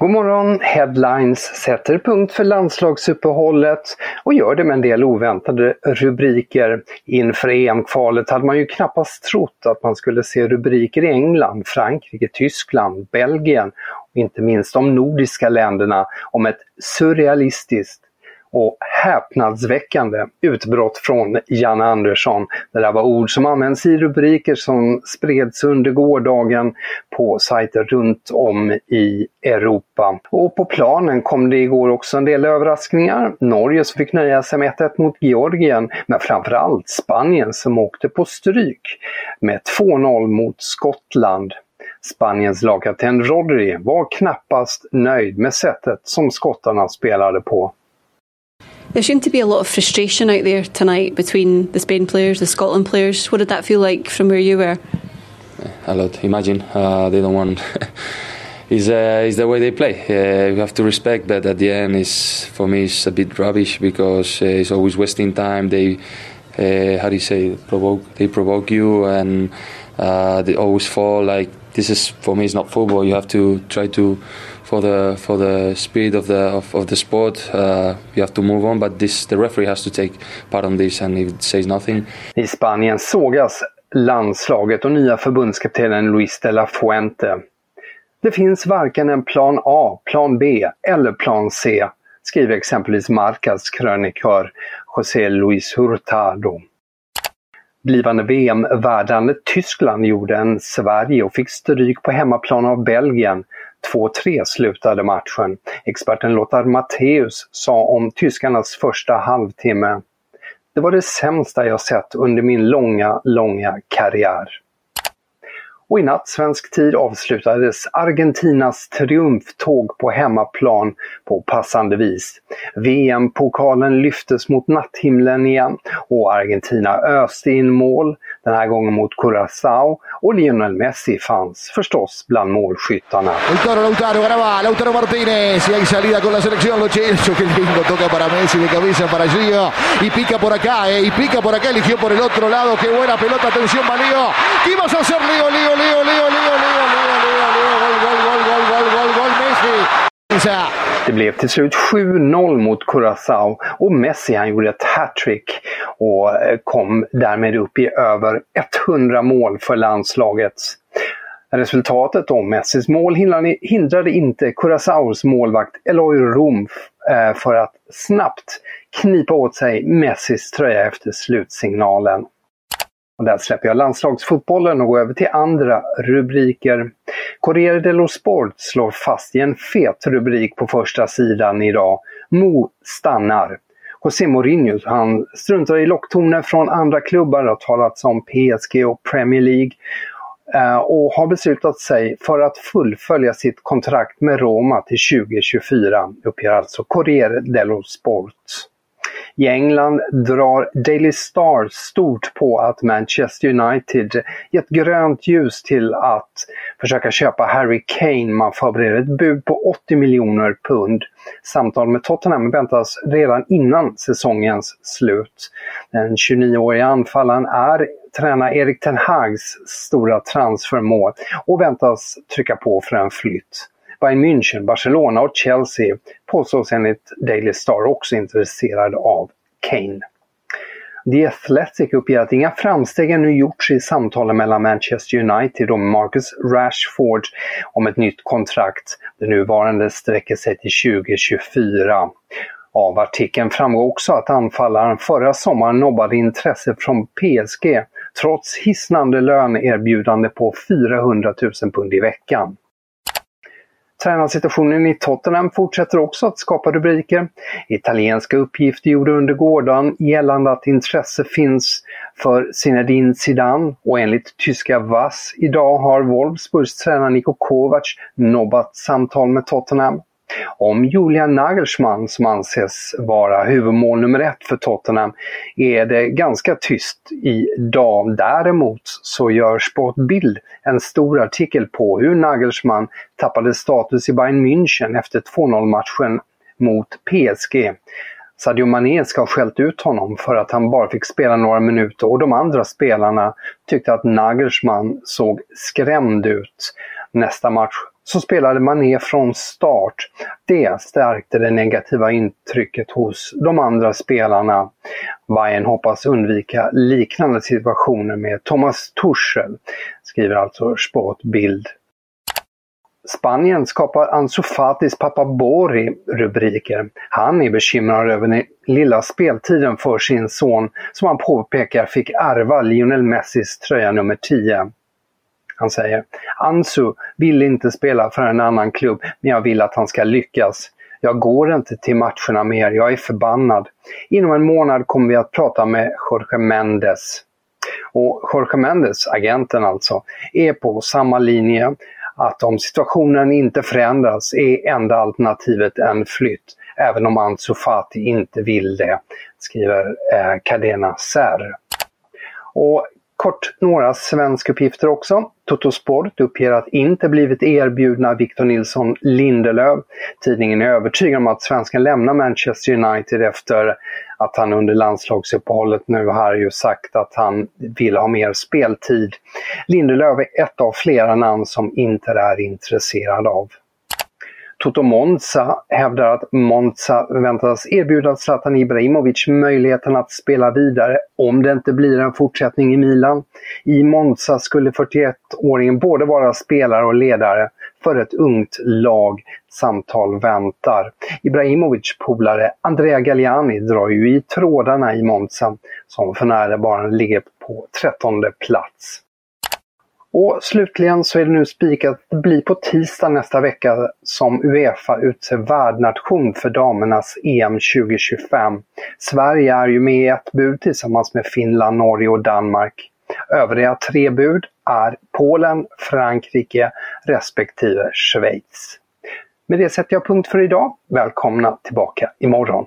God morgon! Headlines sätter punkt för landslagsuppehållet och gör det med en del oväntade rubriker. Inför EM-kvalet hade man ju knappast trott att man skulle se rubriker i England, Frankrike, Tyskland, Belgien och inte minst de nordiska länderna om ett surrealistiskt och häpnadsväckande utbrott från Janne Andersson. Det där var ord som används i rubriker som spreds under gårdagen på sajter runt om i Europa. Och på planen kom det igår också en del överraskningar. Norge som fick nöja sig med 1 mot Georgien, men framförallt Spanien som åkte på stryk med 2-0 mot Skottland. Spaniens lagkapten Rodri var knappast nöjd med sättet som skottarna spelade på. There seemed to be a lot of frustration out there tonight between the Spain players, the Scotland players. What did that feel like from where you were? A lot. Imagine uh, they don't want. is uh, is the way they play. Uh, you have to respect that. At the end, is for me, it's a bit rubbish because uh, it's always wasting time. They, uh, how do you say, provoke. They provoke you, and uh, they always fall. Like this is for me, it's not football. You have to try to for the for the speed of the of, of the sport. Uh, you have to move on, but this the referee has to take part on this, and if it says nothing. I Spanien sågas landslaget och nya förbundskaptenen Luis de la Fuente. Det finns varken en plan A, plan B eller plan C, skriver exempelvis Marcas krönikör José Luis Hurtado. Blivande VM-värdlandet Tyskland gjorde en Sverige och fick stryk på hemmaplan av Belgien 2-3 slutade matchen. Experten Lothar Matthäus sa om tyskarnas första halvtimme. Det var det sämsta jag sett under min långa, långa karriär. Och i natt svensk tid avslutades Argentinas triumftåg på hemmaplan på passande vis. VM-pokalen lyftes mot natthimlen igen och Argentina öste in mål, den här gången mot Messi. Lautaro, Lautaro, graba, Lautaro Martínez. Y hay salida con la selección, Lo Celso, qué lindo, toca para Messi de cabeza para Gio. Y pica por acá, eh, y pica por acá, eligió por el otro lado, qué buena pelota, atención, Malío, ¿qué ibas a hacer, Leo, Leo, Leo, Leo, Leo, Leo, Leo, Leo, Leo, gol, gol, gol, gol, gol, gol, gol, Messi. Det blev till slut 7-0 mot Curaçao och Messi han gjorde ett hattrick och eh, kom därmed upp i över 100 mål för landslaget. Resultatet om Messis mål hindrade inte Curaçaos målvakt Eloy Rom eh, för att snabbt knipa åt sig Messis tröja efter slutsignalen. Och där släpper jag landslagsfotbollen och går över till andra rubriker. Corriere dello Sport slår fast i en fet rubrik på första sidan idag. Mo stannar. José Mourinho han struntar i locktoner från andra klubbar. Det har talats om PSG och Premier League. Eh, och har beslutat sig för att fullfölja sitt kontrakt med Roma till 2024, uppger alltså Corriere dello Sport. I England drar Daily Star stort på att Manchester United gett grönt ljus till att försöka köpa Harry Kane. Man förbereder ett bud på 80 miljoner pund. Samtal med Tottenham väntas redan innan säsongens slut. Den 29-årige anfallaren är tränar Erik Ten Hags stora transfermål och väntas trycka på för en flytt. Bayern München, Barcelona och Chelsea påstås enligt Daily Star också intresserade av Kane. The Athletic uppger att inga framsteg ännu gjorts i samtalen mellan Manchester United och Marcus Rashford om ett nytt kontrakt. Det nuvarande sträcker sig till 2024. Av artikeln framgår också att anfallaren förra sommaren nobbade intresse från PSG trots hisnande löneerbjudande på 400 000 pund i veckan. Tränarsituationen i Tottenham fortsätter också att skapa rubriker. Italienska uppgifter gjorde under gårdagen gällande att intresse finns för Zinedine Zidane och enligt tyska VAS idag har Wolfsburgs tränare Niko Kovac nobbat samtal med Tottenham. Om Julian Nagelsmann, som anses vara huvudmål nummer ett för Tottenham, är det ganska tyst idag. Däremot så gör Sportbild en stor artikel på hur Nagelsmann tappade status i Bayern München efter 2-0-matchen mot PSG. Sadio Mané ska ha skällt ut honom för att han bara fick spela några minuter och de andra spelarna tyckte att Nagelsmann såg skrämd ut. Nästa match så spelade Mané från start. Det stärkte det negativa intrycket hos de andra spelarna. Bayern hoppas undvika liknande situationer med Thomas Tuchel, skriver alltså Sportbild. Spanien skapar Ansu Fatis pappa Bori rubriker. Han är bekymrad över den lilla speltiden för sin son som han påpekar fick ärva Lionel Messis tröja nummer 10. Han säger Ansu vill inte spela för en annan klubb, men jag vill att han ska lyckas. Jag går inte till matcherna mer, jag är förbannad. Inom en månad kommer vi att prata med Jorge Mendes. Och Jorge Mendes, agenten alltså, är på samma linje att om situationen inte förändras är enda alternativet en flytt, även om Ansu Fati inte vill det, skriver eh, Cadena Ser. Och Kort några svenskuppgifter också. Totosport uppger att inte blivit erbjudna Victor Nilsson Lindelöf. Tidningen är övertygad om att svensken lämnar Manchester United efter att han under landslagsuppehållet nu har ju sagt att han vill ha mer speltid. Lindelöf är ett av flera namn som inte är intresserad av. Toto Monza hävdar att Monza väntas erbjuda Zlatan Ibrahimovic möjligheten att spela vidare om det inte blir en fortsättning i Milan. I Monza skulle 41-åringen både vara spelare och ledare för ett ungt lag. Samtal väntar. Ibrahimovic polare Andrea Galliani drar ju i trådarna i Monza som för närvarande ligger på 13 plats. Och slutligen så är det nu spikat att det blir på tisdag nästa vecka som Uefa utser värdnation för damernas EM 2025. Sverige är ju med i ett bud tillsammans med Finland, Norge och Danmark. Övriga tre bud är Polen, Frankrike respektive Schweiz. Med det sätter jag punkt för idag. Välkomna tillbaka imorgon.